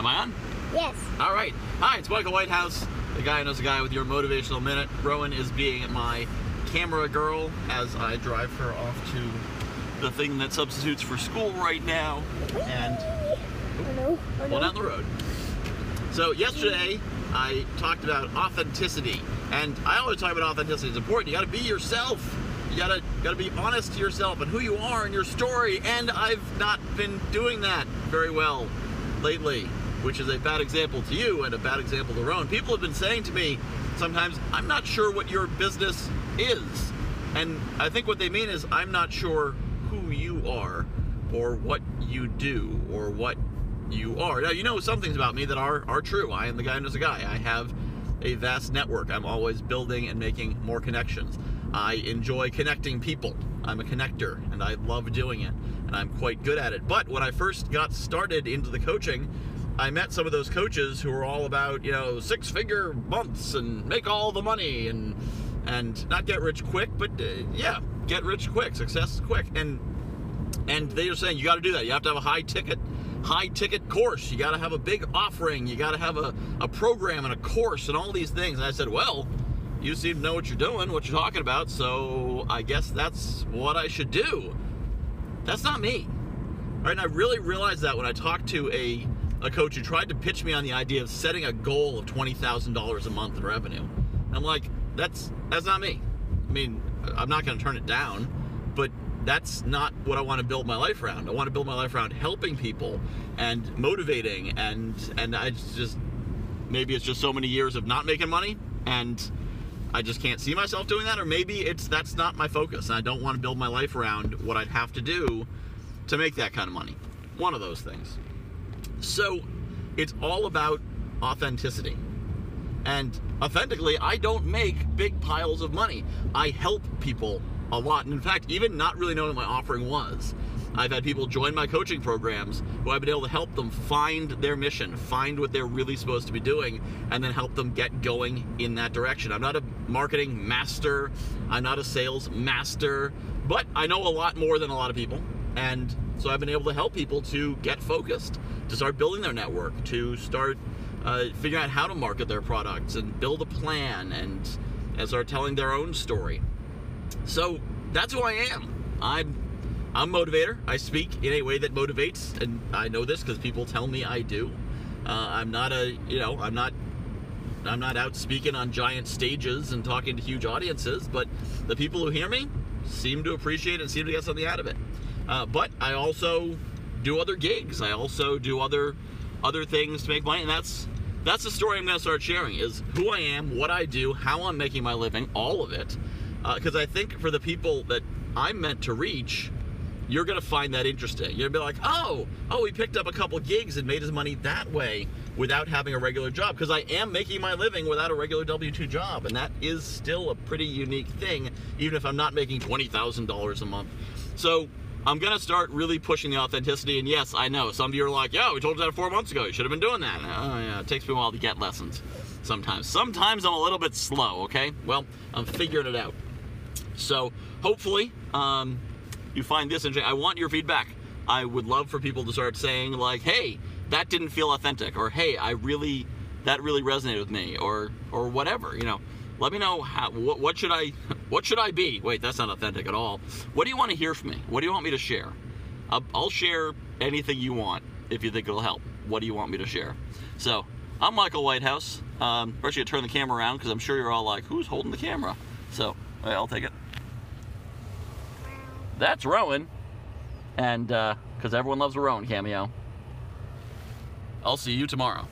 Am I on? Yes. All right. Hi, it's Michael Whitehouse, the guy who knows a guy with your motivational minute. Rowan is being my camera girl as I drive her off to the thing that substitutes for school right now. And Oh no. Oh no. well, down the road. So yesterday I talked about authenticity, and I always talk about authenticity. It's important. You got to be yourself. You gotta gotta be honest to yourself and who you are and your story. And I've not been doing that very well lately, which is a bad example to you and a bad example to Rowan. People have been saying to me sometimes, "I'm not sure what your business is," and I think what they mean is, "I'm not sure who you are, or what you do, or what you are. Now, you know some things about me that are, are true. I am the guy who knows a guy. I have a vast network. I'm always building and making more connections. I enjoy connecting people. I'm a connector and I love doing it and I'm quite good at it. But when I first got started into the coaching, I met some of those coaches who were all about, you know, six figure months and make all the money and and not get rich quick, but uh, yeah, get rich quick, success quick. And and they were saying you got to do that. You have to have a high ticket, high ticket course. You got to have a big offering. You got to have a, a program and a course and all these things. And I said, well, you seem to know what you're doing, what you're talking about. So I guess that's what I should do. That's not me. Right? And I really realized that when I talked to a a coach who tried to pitch me on the idea of setting a goal of twenty thousand dollars a month in revenue. I'm like, that's that's not me. I mean, I'm not going to turn it down, but that's not what I want to build my life around. I want to build my life around helping people and motivating and and I just maybe it's just so many years of not making money and I just can't see myself doing that or maybe it's that's not my focus and I don't want to build my life around what I'd have to do to make that kind of money. One of those things. So, it's all about authenticity. And authentically, I don't make big piles of money. I help people a lot. And in fact, even not really knowing what my offering was, I've had people join my coaching programs who I've been able to help them find their mission, find what they're really supposed to be doing, and then help them get going in that direction. I'm not a marketing master, I'm not a sales master, but I know a lot more than a lot of people. And so I've been able to help people to get focused, to start building their network, to start uh, figuring out how to market their products and build a plan and, and start telling their own story. So that's who I am. I'm I'm a motivator. I speak in a way that motivates, and I know this because people tell me I do. Uh, I'm not a you know I'm not I'm not out speaking on giant stages and talking to huge audiences, but the people who hear me seem to appreciate and seem to get something out of it. Uh, but I also do other gigs. I also do other other things to make money, and that's that's the story I'm going to start sharing: is who I am, what I do, how I'm making my living, all of it. Because I think for the people that I'm meant to reach, you're going to find that interesting. You're going to be like, oh, oh, he picked up a couple gigs and made his money that way without having a regular job. Because I am making my living without a regular W 2 job. And that is still a pretty unique thing, even if I'm not making $20,000 a month. So I'm to start really pushing the authenticity. And yes, I know some of you are like, yo, we told you that four months ago. You should have been doing that. Oh, yeah, it takes me a while to get lessons sometimes. Sometimes I'm a little bit slow, okay? Well, I'm figuring it out. So hopefully, um, you find this interesting. I want your feedback. I would love for people to start saying like, "Hey, that didn't feel authentic," or "Hey, I really that really resonated with me," or or whatever. You know, let me know how what, what should I what should I be? Wait, that's not authentic at all. What do you want to hear from me? What do you want me to share? I'll, I'll share anything you want if you think it'll help. What do you want me to share? So I'm Michael Whitehouse. Um, first, you turn the camera around because I'm sure you're all like, "Who's holding the camera?" So wait, I'll take it. That's Rowan. And, because everyone loves a Rowan cameo. I'll see you tomorrow.